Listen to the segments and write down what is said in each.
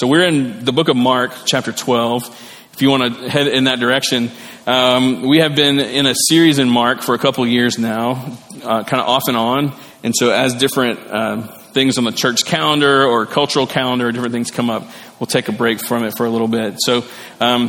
So we're in the book of Mark, chapter 12. If you want to head in that direction, um, we have been in a series in Mark for a couple years now, uh, kind of off and on. And so as different uh, things on the church calendar or cultural calendar, different things come up, we'll take a break from it for a little bit. So, um,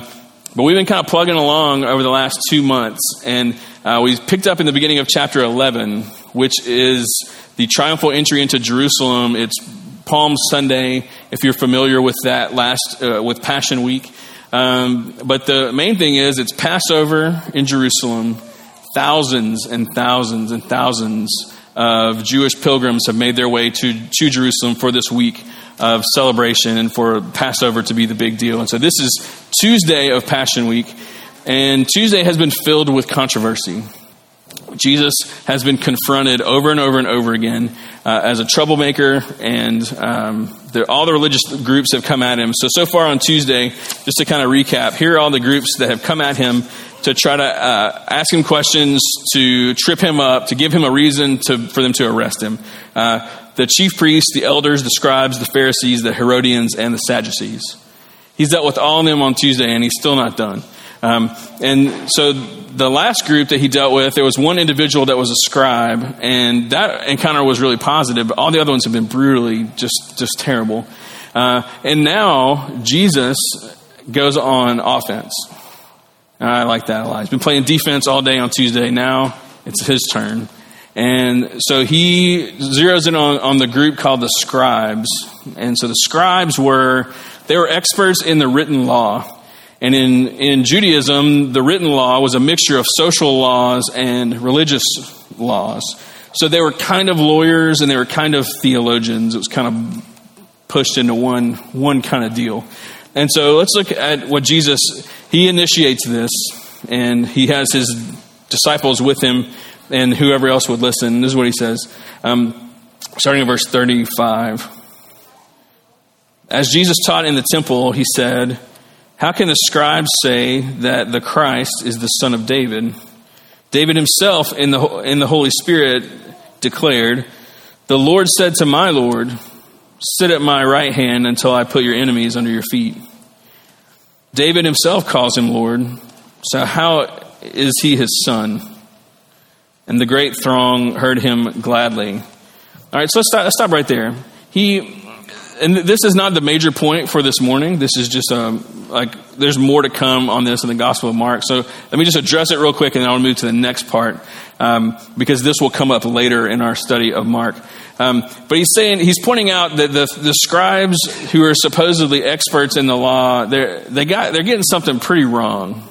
but we've been kind of plugging along over the last two months, and uh, we picked up in the beginning of chapter 11, which is the triumphal entry into Jerusalem. It's Palm Sunday, if you're familiar with that last, uh, with Passion Week. Um, but the main thing is it's Passover in Jerusalem. Thousands and thousands and thousands of Jewish pilgrims have made their way to, to Jerusalem for this week of celebration and for Passover to be the big deal. And so this is Tuesday of Passion Week, and Tuesday has been filled with controversy. Jesus has been confronted over and over and over again uh, as a troublemaker, and um, all the religious groups have come at him. So, so far on Tuesday, just to kind of recap, here are all the groups that have come at him to try to uh, ask him questions, to trip him up, to give him a reason to, for them to arrest him. Uh, the chief priests, the elders, the scribes, the Pharisees, the Herodians, and the Sadducees. He's dealt with all of them on Tuesday, and he's still not done. Um, and so the last group that he dealt with, there was one individual that was a scribe, and that encounter was really positive, but all the other ones have been brutally just, just terrible. Uh, and now Jesus goes on offense. I like that a lot. He's been playing defense all day on Tuesday. Now it's his turn. And so he zeroes in on, on the group called the scribes. And so the scribes were, they were experts in the written law. And in, in Judaism, the written law was a mixture of social laws and religious laws. So they were kind of lawyers and they were kind of theologians. It was kind of pushed into one, one kind of deal. And so let's look at what Jesus, he initiates this and he has his disciples with him and whoever else would listen. This is what he says, um, starting in verse 35. As Jesus taught in the temple, he said, how can the scribes say that the Christ is the son of David? David himself in the, in the Holy Spirit declared, The Lord said to my Lord, Sit at my right hand until I put your enemies under your feet. David himself calls him Lord, so how is he his son? And the great throng heard him gladly. All right, so let's stop, let's stop right there. He and this is not the major point for this morning. This is just um, like there's more to come on this in the Gospel of Mark. So let me just address it real quick, and then I'll move to the next part um, because this will come up later in our study of Mark. Um, but he's saying he's pointing out that the, the scribes who are supposedly experts in the law they're they got they're getting something pretty wrong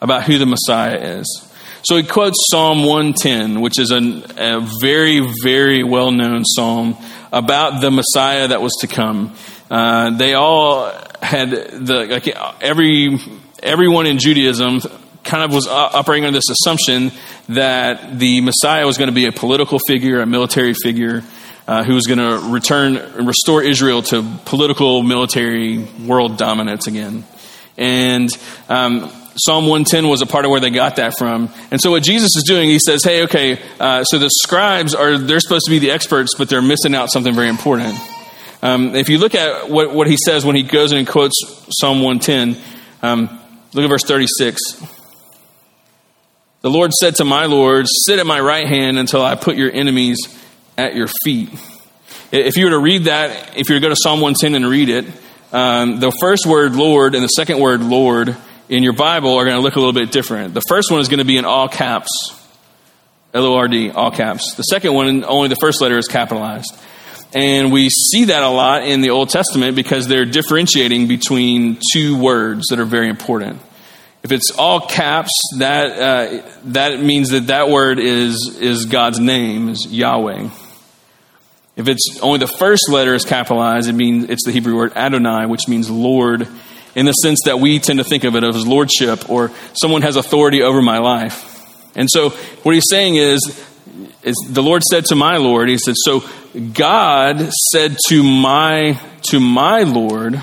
about who the Messiah is. So he quotes Psalm 110, which is a, a very, very well known psalm about the Messiah that was to come. Uh, they all had the like every everyone in Judaism kind of was operating under this assumption that the Messiah was going to be a political figure, a military figure, uh, who was going to return and restore Israel to political, military, world dominance again. And um, Psalm 110 was a part of where they got that from. And so what Jesus is doing, he says, hey, okay, uh, so the scribes are, they're supposed to be the experts, but they're missing out something very important. Um, if you look at what, what he says when he goes and quotes Psalm 110, um, look at verse 36. The Lord said to my Lord, Sit at my right hand until I put your enemies at your feet. If you were to read that, if you were to go to Psalm 110 and read it, um, the first word Lord and the second word Lord in your Bible are going to look a little bit different. The first one is going to be in all caps, L O R D, all caps. The second one, only the first letter is capitalized. And we see that a lot in the Old Testament because they're differentiating between two words that are very important. If it's all caps, that, uh, that means that that word is, is God's name, is Yahweh. If it's only the first letter is capitalized, it means it's the Hebrew word Adonai, which means Lord in the sense that we tend to think of it as lordship or someone has authority over my life. And so what he's saying is, is the Lord said to my Lord, he said, so God said to my to my Lord,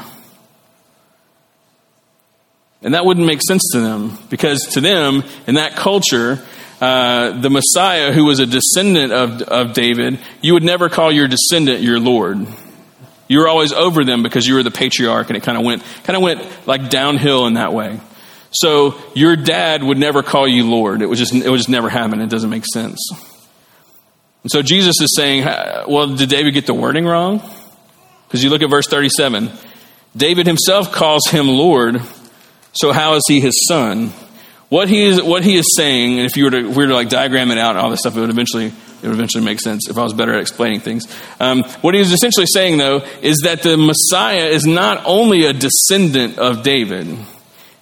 and that wouldn't make sense to them because to them in that culture, uh, the Messiah, who was a descendant of, of David, you would never call your descendant your Lord. You were always over them because you were the patriarch, and it kind of went kind of went like downhill in that way. So your dad would never call you Lord. It was just it would just never happen. It doesn't make sense. And so Jesus is saying, well, did David get the wording wrong? Because you look at verse 37. David himself calls him Lord, so how is he his son? What he is, what he is saying, and if you were to, if we were to like diagram it out all this stuff, it would eventually, it would eventually make sense if I was better at explaining things. Um, what he is essentially saying, though, is that the Messiah is not only a descendant of David,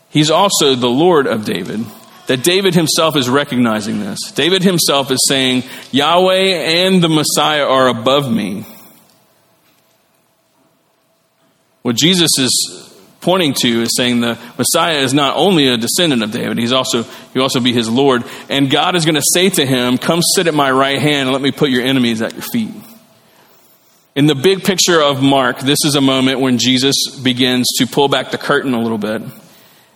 he's also the Lord of David. That David himself is recognizing this. David himself is saying, Yahweh and the Messiah are above me. What Jesus is pointing to is saying the Messiah is not only a descendant of David, he's also he'll also be his Lord. And God is going to say to him, Come sit at my right hand and let me put your enemies at your feet. In the big picture of Mark, this is a moment when Jesus begins to pull back the curtain a little bit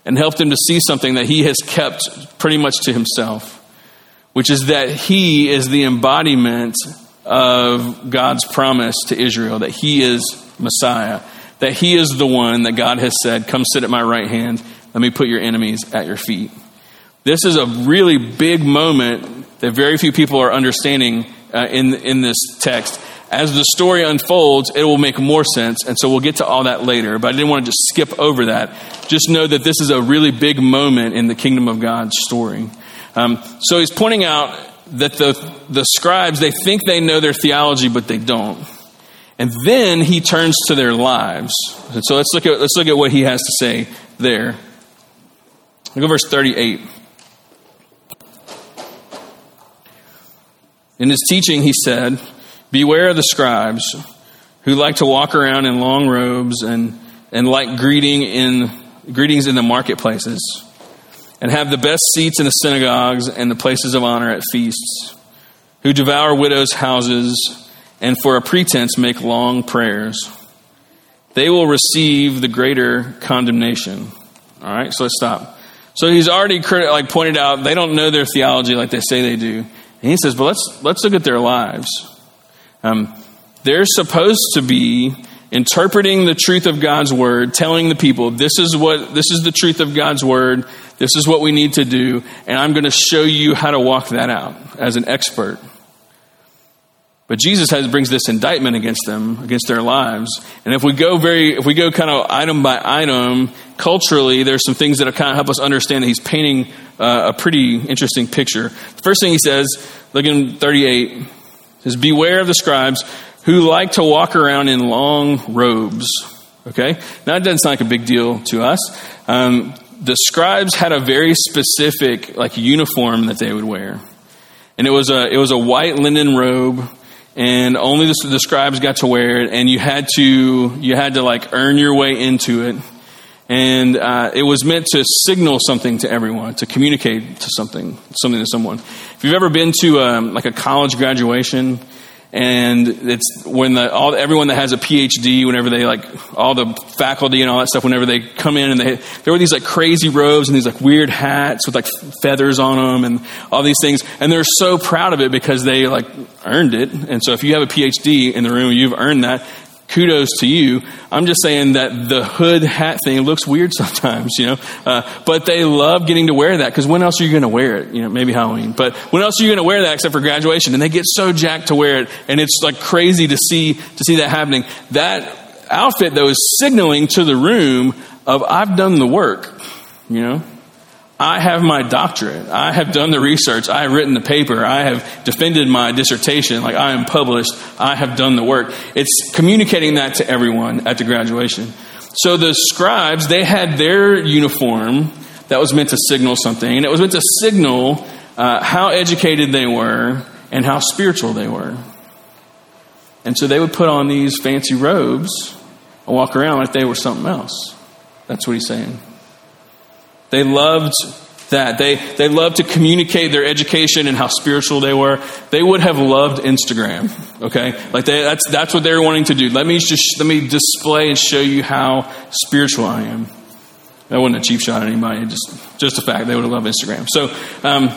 and help them to see something that he has kept pretty much to himself, which is that he is the embodiment of God's promise to Israel, that he is Messiah that he is the one that God has said, Come sit at my right hand, let me put your enemies at your feet. This is a really big moment that very few people are understanding uh, in, in this text. As the story unfolds, it will make more sense, and so we'll get to all that later. But I didn't want to just skip over that. Just know that this is a really big moment in the kingdom of God's story. Um, so he's pointing out that the, the scribes, they think they know their theology, but they don't. And then he turns to their lives. And so let's look at, let's look at what he has to say there. Look at verse 38. In his teaching, he said, Beware of the scribes who like to walk around in long robes and, and like greeting in, greetings in the marketplaces and have the best seats in the synagogues and the places of honor at feasts, who devour widows' houses and for a pretense make long prayers. They will receive the greater condemnation. All right, so let's stop. So he's already like pointed out they don't know their theology like they say they do, and he says, "But let's let's look at their lives. Um, they're supposed to be interpreting the truth of God's word, telling the people this is what this is the truth of God's word. This is what we need to do, and I'm going to show you how to walk that out as an expert." But Jesus has, brings this indictment against them, against their lives. And if we go very, if we go kind of item by item, culturally, there's some things that kind of help us understand that he's painting uh, a pretty interesting picture. The first thing he says, look in 38, says, Beware of the scribes who like to walk around in long robes. Okay? Now, that doesn't sound like a big deal to us. Um, the scribes had a very specific, like, uniform that they would wear. And it was a, it was a white linen robe and only the, the, scribes got to wear it and you had to you had to like earn your way into it. And uh, it was meant to signal something to everyone to communicate to something something to someone. If you've ever been to um, like a college graduation and it's when the, all everyone that has a PhD, whenever they like all the faculty and all that stuff, whenever they come in and they there were these like crazy robes and these like weird hats with like feathers on them and all these things, and they're so proud of it because they like earned it. And so if you have a PhD in the room, you've earned that kudos to you. I'm just saying that the hood hat thing looks weird sometimes, you know. Uh, but they love getting to wear that because when else are you going to wear it? You know, maybe Halloween. But when else are you going to wear that except for graduation? And they get so jacked to wear it, and it's like crazy to see to see that happening. That outfit though is signaling to the room of I've done the work, you know. I have my doctorate. I have done the research. I have written the paper. I have defended my dissertation. Like I am published. I have done the work. It's communicating that to everyone at the graduation. So the scribes, they had their uniform that was meant to signal something, and it was meant to signal uh, how educated they were and how spiritual they were. And so they would put on these fancy robes and walk around like they were something else. That's what he's saying. They loved that. They, they loved to communicate their education and how spiritual they were. They would have loved Instagram, okay? Like they, that's, that's what they were wanting to do. Let me just, let me display and show you how spiritual I am. That wasn't a cheap shot at anybody, just, just a fact. They would have loved Instagram. So, um,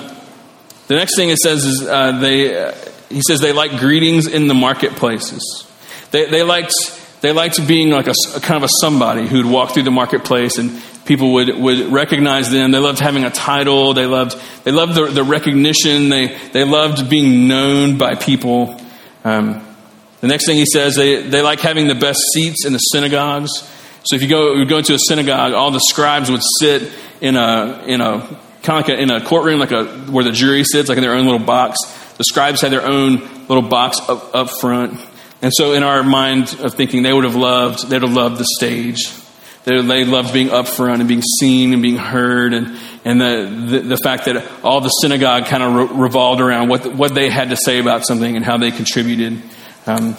the next thing it says is uh, they, uh, he says they like greetings in the marketplaces. They, they liked They liked being like a, a kind of a somebody who'd walk through the marketplace and people would, would recognize them. They loved having a title. They loved, they loved the, the recognition. They, they loved being known by people. Um, the next thing he says, they, they like having the best seats in the synagogues. So if you go, you go into a synagogue, all the scribes would sit in a, in a, kind of like a, in a courtroom, like a, where the jury sits, like in their own little box. The scribes had their own little box up, up front. And so in our mind of thinking, they would have loved, they'd have loved the stage. They, loved being up front and being seen and being heard and, and the, the, the fact that all the synagogue kind of re- revolved around what, what they had to say about something and how they contributed. Um,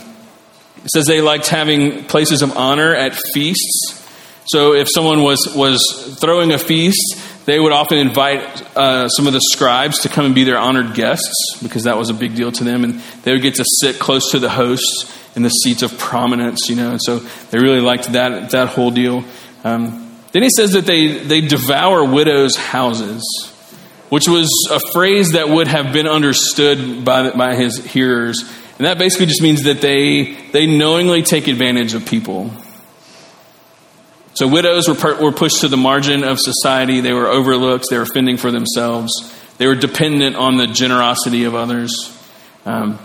it says they liked having places of honor at feasts. So if someone was, was throwing a feast, they would often invite uh, some of the scribes to come and be their honored guests because that was a big deal to them. And they would get to sit close to the hosts in the seats of prominence, you know. And so they really liked that, that whole deal. Um, then he says that they, they devour widows' houses, which was a phrase that would have been understood by, by his hearers. And that basically just means that they, they knowingly take advantage of people. So widows were, per, were pushed to the margin of society. They were overlooked. They were fending for themselves. They were dependent on the generosity of others. Um,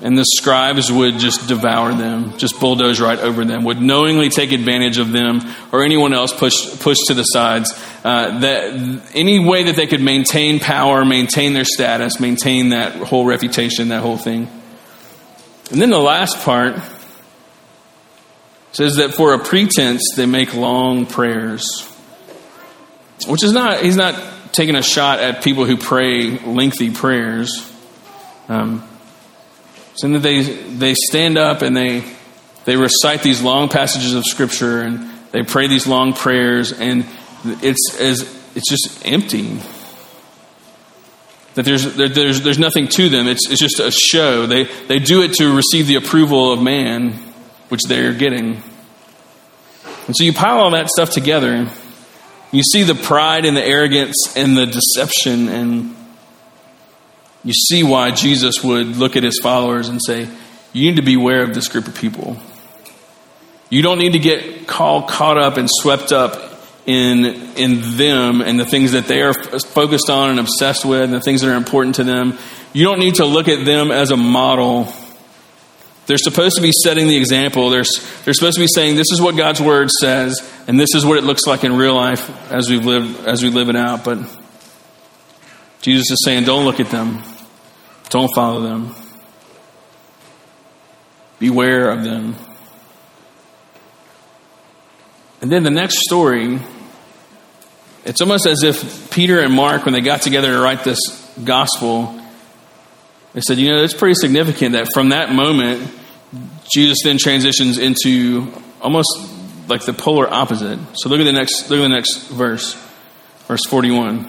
and the scribes would just devour them, just bulldoze right over them, would knowingly take advantage of them or anyone else pushed push to the sides. Uh, that any way that they could maintain power, maintain their status, maintain that whole reputation, that whole thing. And then the last part says that for a pretense they make long prayers, which is not he's not taking a shot at people who pray lengthy prayers. Um, so that they they stand up and they they recite these long passages of scripture and they pray these long prayers and it's as it's just empty that there's, there's, there's nothing to them. It's, it's just a show. They, they do it to receive the approval of man, which they're getting. And so you pile all that stuff together. You see the pride and the arrogance and the deception, and you see why Jesus would look at his followers and say, You need to beware of this group of people. You don't need to get caught up and swept up in, in them and the things that they are focused on and obsessed with and the things that are important to them. You don't need to look at them as a model. They're supposed to be setting the example. They're, they're supposed to be saying, this is what God's word says, and this is what it looks like in real life as we live, as we live it out. But Jesus is saying, don't look at them. Don't follow them. Beware of them. And then the next story it's almost as if Peter and Mark, when they got together to write this gospel, they said, you know, it's pretty significant that from that moment, Jesus then transitions into almost like the polar opposite. So look at the next look at the next verse. Verse 41.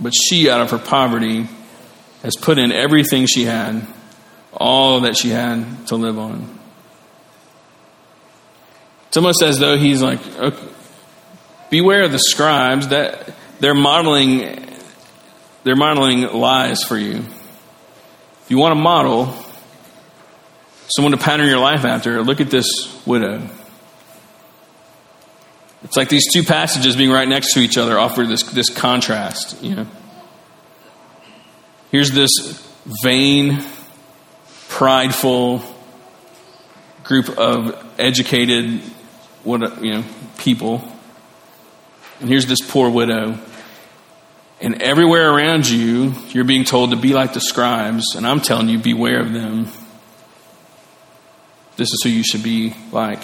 but she, out of her poverty, has put in everything she had, all that she had to live on. It's almost as though he's like, okay, beware of the scribes that they're modeling they're modeling lies for you. If you want a model, someone to pattern your life after, look at this widow. It's like these two passages being right next to each other offer this, this contrast, you know. Here's this vain, prideful group of educated what you know people. And here's this poor widow. And everywhere around you, you're being told to be like the scribes, and I'm telling you, beware of them. This is who you should be like.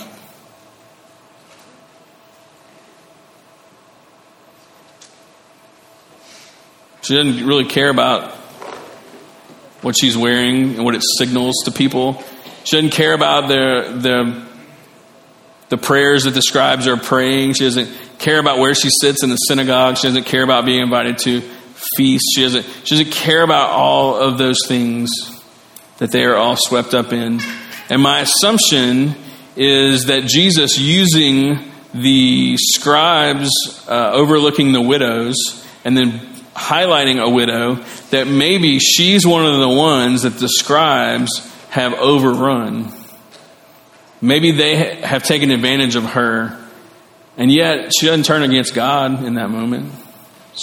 She doesn't really care about what she's wearing and what it signals to people. She doesn't care about the, the, the prayers that the scribes are praying. She doesn't care about where she sits in the synagogue. She doesn't care about being invited to feasts. She doesn't, she doesn't care about all of those things that they are all swept up in. And my assumption is that Jesus, using the scribes uh, overlooking the widows and then highlighting a widow, that maybe she's one of the ones that the scribes have overrun. Maybe they have taken advantage of her, and yet she doesn't turn against God in that moment.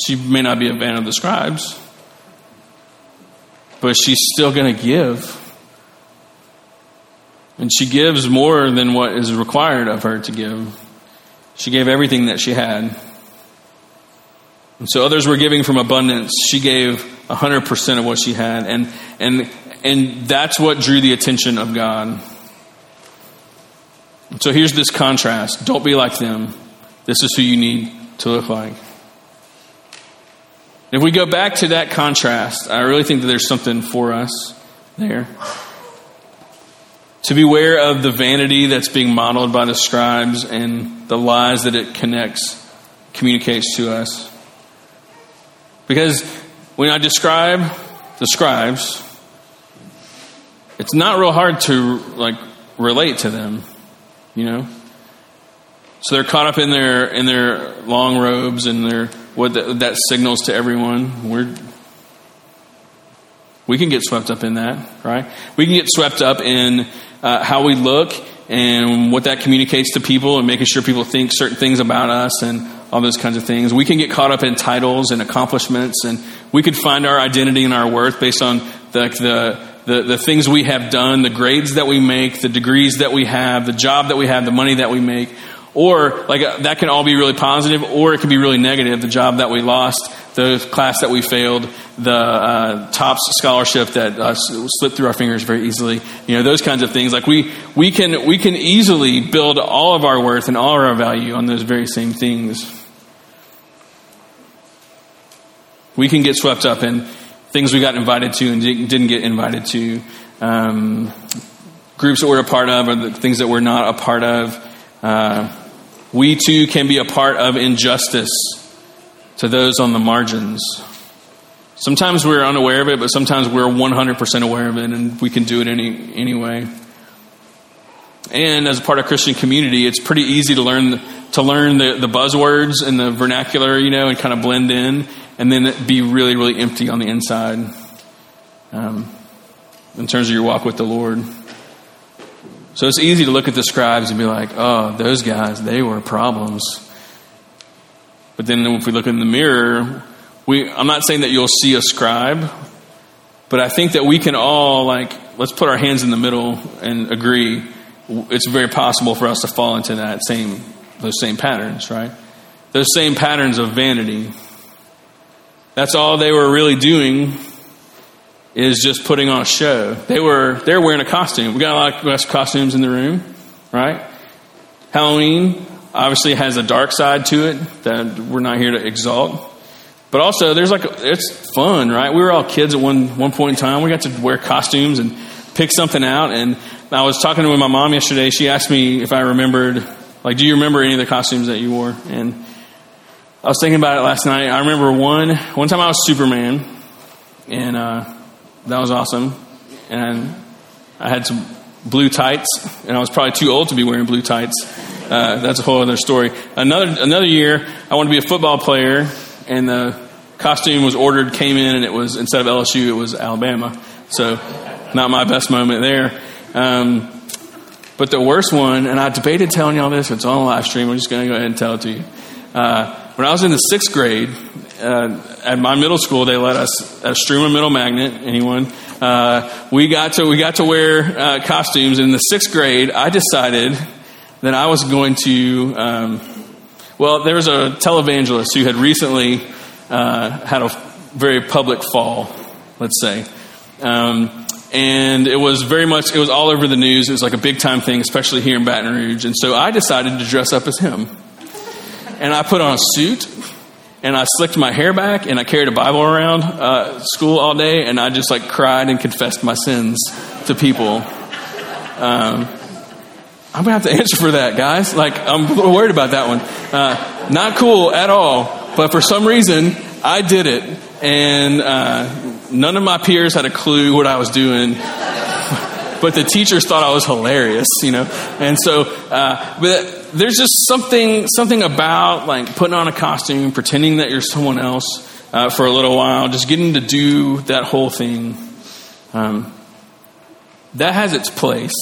She may not be a fan of the scribes, but she's still going to give. And she gives more than what is required of her to give. She gave everything that she had. And so others were giving from abundance. She gave 100% of what she had. And, and, and that's what drew the attention of God. So here's this contrast. Don't be like them. This is who you need to look like. If we go back to that contrast, I really think that there's something for us there to beware of the vanity that's being modeled by the scribes and the lies that it connects, communicates to us. Because when I describe the scribes, it's not real hard to like relate to them, you know. So they're caught up in their in their long robes and their what the, that signals to everyone. We're we can get swept up in that, right? We can get swept up in uh, how we look and what that communicates to people and making sure people think certain things about us and all those kinds of things. We can get caught up in titles and accomplishments, and we could find our identity and our worth based on the, the, the, the things we have done, the grades that we make, the degrees that we have, the job that we have, the money that we make. Or, like, uh, that can all be really positive, or it can be really negative. The job that we lost, the class that we failed, the uh, TOPS scholarship that uh, slipped through our fingers very easily. You know, those kinds of things. Like, we, we, can, we can easily build all of our worth and all of our value on those very same things. We can get swept up in things we got invited to and didn't get invited to, um, groups that we're a part of, or the things that we're not a part of. Uh, we too can be a part of injustice to those on the margins. Sometimes we're unaware of it, but sometimes we're 100% aware of it, and we can do it any, anyway. And as a part of Christian community, it's pretty easy to learn to learn the, the buzzwords and the vernacular, you know, and kind of blend in, and then be really, really empty on the inside um, in terms of your walk with the Lord. So it's easy to look at the scribes and be like, oh, those guys, they were problems. But then if we look in the mirror, we, I'm not saying that you'll see a scribe, but I think that we can all, like, let's put our hands in the middle and agree. It's very possible for us to fall into that same, those same patterns, right? Those same patterns of vanity. That's all they were really doing is just putting on a show. They were they're wearing a costume. We got a lot of costumes in the room, right? Halloween obviously has a dark side to it that we're not here to exalt. But also there's like it's fun, right? We were all kids at one one point in time. We got to wear costumes and pick something out and I was talking to my mom yesterday. She asked me if I remembered like do you remember any of the costumes that you wore? And I was thinking about it last night. I remember one one time I was Superman and uh that was awesome. And I had some blue tights, and I was probably too old to be wearing blue tights. Uh, that's a whole other story. Another another year, I wanted to be a football player, and the costume was ordered, came in, and it was instead of LSU, it was Alabama. So, not my best moment there. Um, but the worst one, and I debated telling y'all this. It's on live stream. I'm just going to go ahead and tell it to you. Uh, when I was in the sixth grade, uh, at my middle school, they let us stream a Middle Magnet. Anyone? Uh, we got to we got to wear uh, costumes. In the sixth grade, I decided that I was going to. Um, well, there was a televangelist who had recently uh, had a very public fall. Let's say. Um, and it was very much it was all over the news it was like a big time thing especially here in baton rouge and so i decided to dress up as him and i put on a suit and I slicked my hair back and I carried a Bible around uh, school all day and I just like cried and confessed my sins to people. Um, I'm gonna have to answer for that, guys. Like, I'm a little worried about that one. Uh, not cool at all. But for some reason, I did it, and uh, none of my peers had a clue what I was doing. but the teachers thought I was hilarious, you know. And so, uh, but there's just something something about like putting on a costume, pretending that you're someone else uh, for a little while, just getting to do that whole thing. Um, that has its place.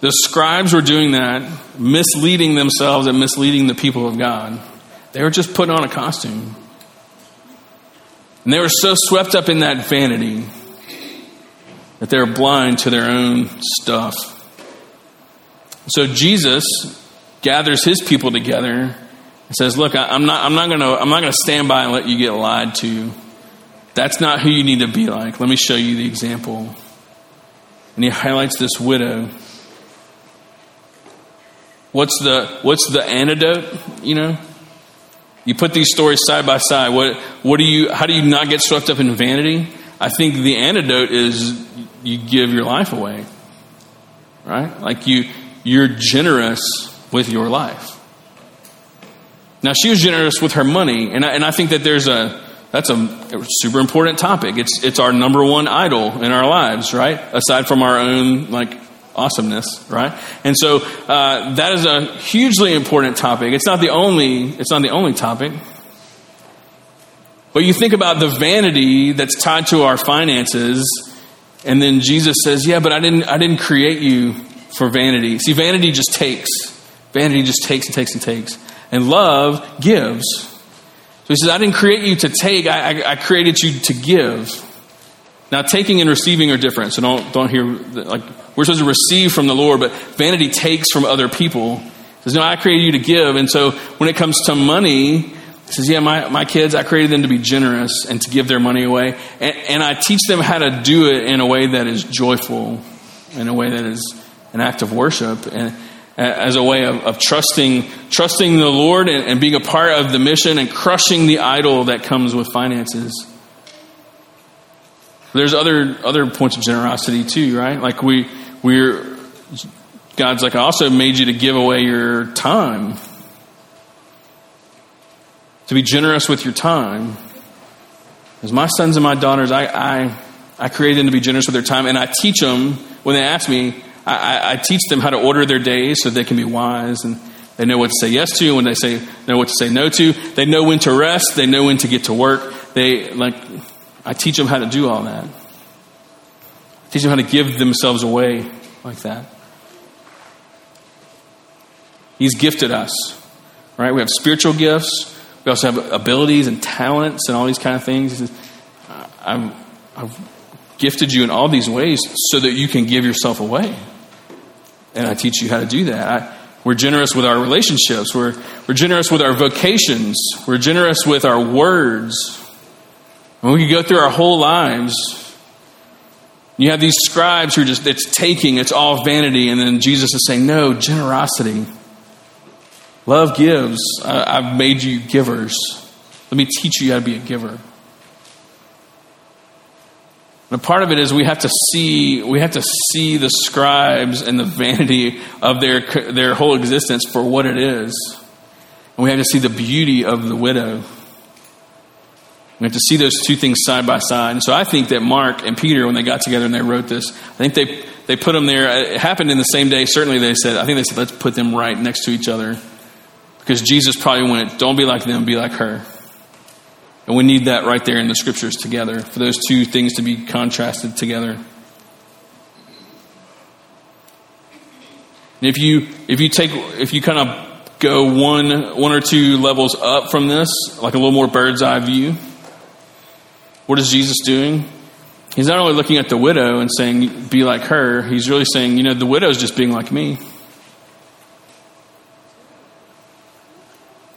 The scribes were doing that, misleading themselves and misleading the people of God. They were just putting on a costume. And they were so swept up in that vanity that they were blind to their own stuff. So Jesus gathers his people together and says, "Look, I'm not, I'm not I'm not going to stand by and let you get lied to. That's not who you need to be like. Let me show you the example." And he highlights this widow What's the what's the antidote? You know, you put these stories side by side. What what do you? How do you not get swept up in vanity? I think the antidote is you give your life away, right? Like you you're generous with your life. Now she was generous with her money, and I, and I think that there's a that's a super important topic. It's it's our number one idol in our lives, right? Aside from our own like awesomeness, right? And so uh, that is a hugely important topic. It's not the only. It's not the only topic. But you think about the vanity that's tied to our finances, and then Jesus says, "Yeah, but I didn't. I didn't create you for vanity. See, vanity just takes. Vanity just takes and takes and takes, and love gives." So he says, "I didn't create you to take. I, I, I created you to give." Now, taking and receiving are different, so don't don't hear like we're supposed to receive from the Lord, but vanity takes from other people. It says, No, I created you to give. And so when it comes to money, says, Yeah, my, my kids, I created them to be generous and to give their money away. And, and I teach them how to do it in a way that is joyful, in a way that is an act of worship, and as a way of, of trusting, trusting the Lord and, and being a part of the mission and crushing the idol that comes with finances. There's other other points of generosity too, right? Like we we're, God's like, I also made you to give away your time. To be generous with your time. As my sons and my daughters, I, I, I created them to be generous with their time, and I teach them, when they ask me, I, I teach them how to order their days so they can be wise and they know what to say yes to when they say know what to say no to. They know when to rest. They know when to get to work. They like I teach them how to do all that. I Teach them how to give themselves away like that. He's gifted us, right? We have spiritual gifts. We also have abilities and talents and all these kind of things. Says, I've, I've gifted you in all these ways so that you can give yourself away. And I teach you how to do that. I, we're generous with our relationships. We're, we're generous with our vocations. We're generous with our words. And we go through our whole lives you have these scribes who are just, it's taking, it's all vanity. And then Jesus is saying, no, generosity. Love gives. I, have made you givers. Let me teach you how to be a giver. And a part of it is we have to see we have to see the scribes and the vanity of their their whole existence for what it is. And we have to see the beauty of the widow. Have to see those two things side by side. And so I think that Mark and Peter, when they got together and they wrote this, I think they, they put them there. Uh, it happened in the same day. Certainly they said, I think they said, let's put them right next to each other. Because Jesus probably went, don't be like them, be like her. And we need that right there in the scriptures together for those two things to be contrasted together. If you if you take if you kind of go one one or two levels up from this, like a little more bird's eye view, what is Jesus doing? He's not only looking at the widow and saying, be like her, he's really saying, you know, the widow's just being like me.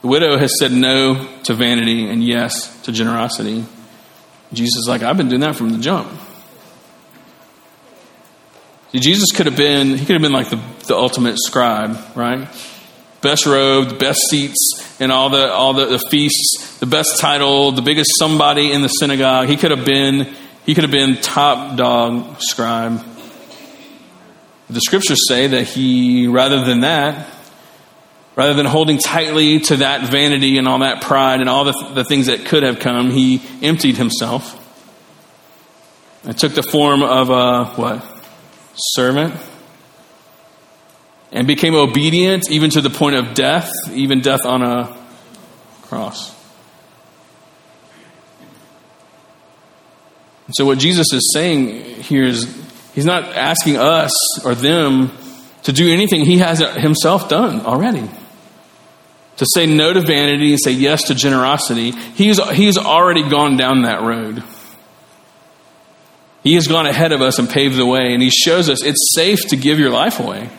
The widow has said no to vanity and yes to generosity. Jesus is like, I've been doing that from the jump. See, Jesus could have been, he could have been like the, the ultimate scribe, right? Best robe, the best seats and all the all the, the feasts, the best title, the biggest somebody in the synagogue. He could have been he could have been top dog scribe. The scriptures say that he, rather than that, rather than holding tightly to that vanity and all that pride and all the, the things that could have come, he emptied himself. It took the form of a what? Servant. And became obedient even to the point of death, even death on a cross. so, what Jesus is saying here is he's not asking us or them to do anything he has himself done already. To say no to vanity and say yes to generosity, he's, he's already gone down that road. He has gone ahead of us and paved the way, and he shows us it's safe to give your life away.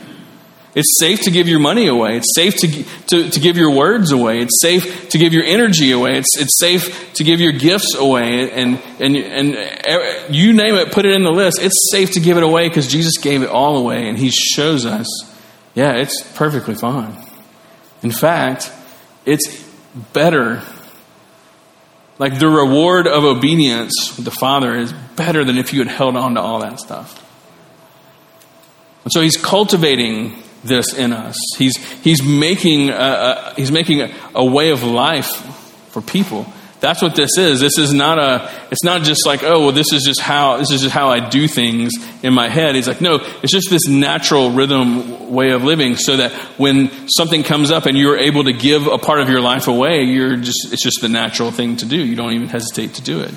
It's safe to give your money away. It's safe to, to, to give your words away. It's safe to give your energy away. It's, it's safe to give your gifts away. And, and, and you name it, put it in the list. It's safe to give it away because Jesus gave it all away. And He shows us, yeah, it's perfectly fine. In fact, it's better. Like the reward of obedience with the Father is better than if you had held on to all that stuff. And so He's cultivating this in us. He's, he's making, a, a he's making a, a way of life for people. That's what this is. This is not a, it's not just like, oh, well, this is just how, this is just how I do things in my head. He's like, no, it's just this natural rhythm way of living so that when something comes up and you're able to give a part of your life away, you're just, it's just the natural thing to do. You don't even hesitate to do it.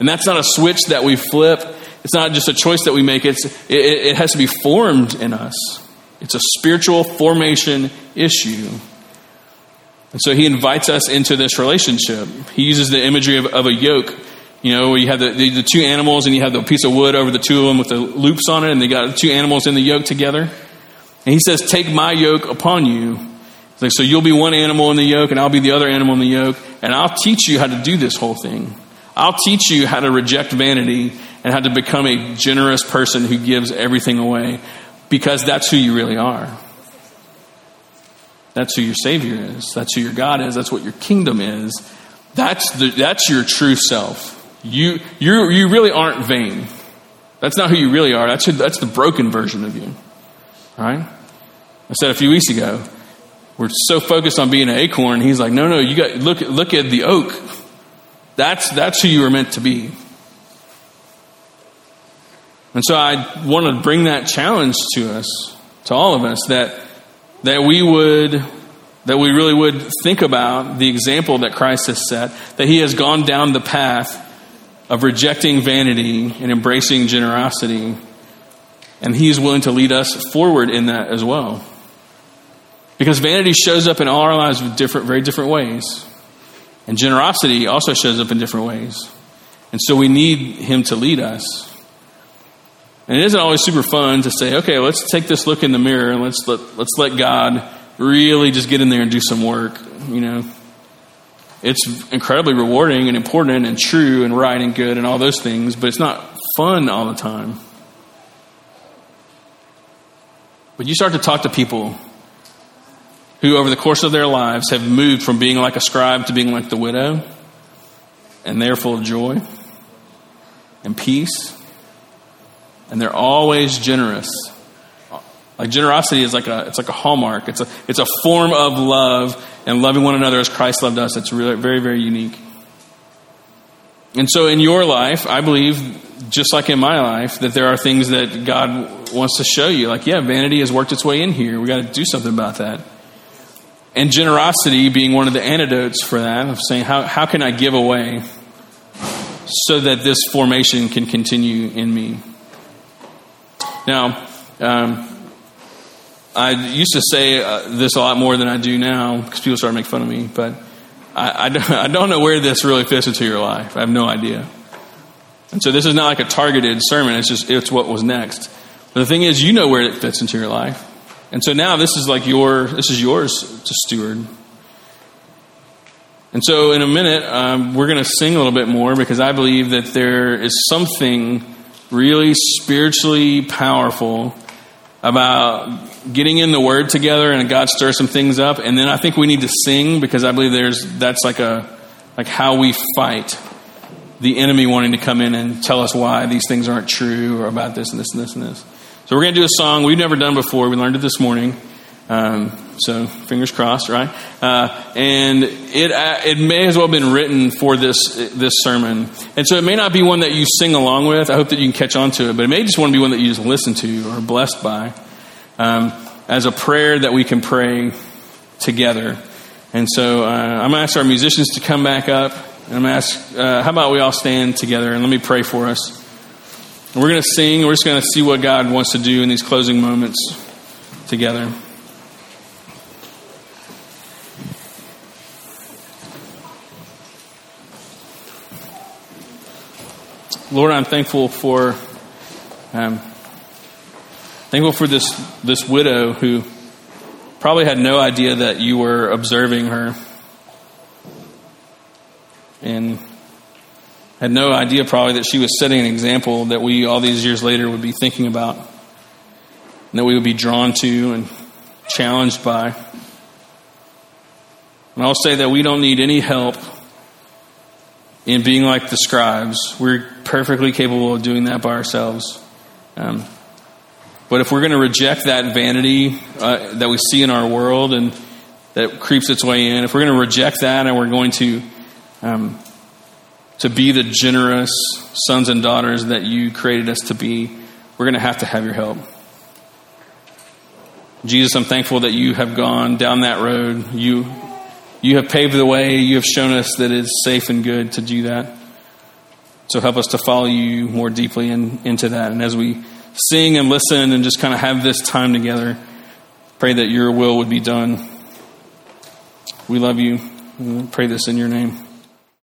And that's not a switch that we flip. It's not just a choice that we make. It's, it, it has to be formed in us. It's a spiritual formation issue. And so he invites us into this relationship. He uses the imagery of, of a yoke, you know, where you have the, the, the, two animals and you have the piece of wood over the two of them with the loops on it, and they got the two animals in the yoke together. And he says, Take my yoke upon you. Like, so you'll be one animal in the yoke, and I'll be the other animal in the yoke, and I'll teach you how to do this whole thing. I'll teach you how to reject vanity and how to become a generous person who gives everything away because that's who you really are. That's who your Savior is. That's who your God is. That's what your kingdom is. That's, the, that's your true self. You, you, you really aren't vain. That's not who you really are. That's, who, that's the broken version of you. All right? I said a few weeks ago, we're so focused on being an acorn. He's like, no, no, you got look, look at the oak. That's, that's who you were meant to be. And so I want to bring that challenge to us, to all of us, that, that we would, that we really would think about the example that Christ has set, that he has gone down the path of rejecting vanity and embracing generosity. And he is willing to lead us forward in that as well. Because vanity shows up in all our lives with different, very different ways. And generosity also shows up in different ways. And so we need him to lead us. And it isn't always super fun to say, okay, let's take this look in the mirror and let's let, let's let God really just get in there and do some work, you know. It's incredibly rewarding and important and true and right and good and all those things, but it's not fun all the time. But you start to talk to people who, over the course of their lives, have moved from being like a scribe to being like the widow, and they're full of joy and peace and they're always generous. Like generosity is like a it's like a hallmark. It's a it's a form of love and loving one another as Christ loved us. It's really very very unique. And so in your life, I believe just like in my life that there are things that God wants to show you. Like yeah, vanity has worked its way in here. We got to do something about that. And generosity being one of the antidotes for that of saying how how can I give away so that this formation can continue in me. Now, um, I used to say uh, this a lot more than I do now because people start to make fun of me, but I, I, don't, I don't know where this really fits into your life. I have no idea. And so this is not like a targeted sermon, it's just it's what was next. But the thing is, you know where it fits into your life. And so now this is like your this is yours to steward. And so in a minute, um, we're going to sing a little bit more because I believe that there is something really spiritually powerful about getting in the word together and God stirs some things up. And then I think we need to sing because I believe there's that's like a like how we fight the enemy wanting to come in and tell us why these things aren't true or about this and this and this and this. So we're going to do a song we've never done before. We learned it this morning. Um, so fingers crossed, right? Uh, and it uh, it may as well have been written for this this sermon, and so it may not be one that you sing along with. I hope that you can catch on to it, but it may just want to be one that you just listen to or blessed by, um, as a prayer that we can pray together. And so uh, I'm going to ask our musicians to come back up, and I'm going to ask, uh, how about we all stand together and let me pray for us. And we're going to sing. We're just going to see what God wants to do in these closing moments together. Lord, I'm thankful for um, thankful for this this widow who probably had no idea that you were observing her, and had no idea probably that she was setting an example that we all these years later would be thinking about, and that we would be drawn to and challenged by. And I'll say that we don't need any help in being like the scribes. We're perfectly capable of doing that by ourselves. Um, but if we're going to reject that vanity uh, that we see in our world and that creeps its way in, if we're going to reject that and we're going to um, to be the generous sons and daughters that you created us to be, we're going to have to have your help. Jesus, I'm thankful that you have gone down that road. You you have paved the way. You have shown us that it's safe and good to do that. So help us to follow you more deeply in, into that. And as we sing and listen and just kind of have this time together, pray that your will would be done. We love you. Pray this in your name.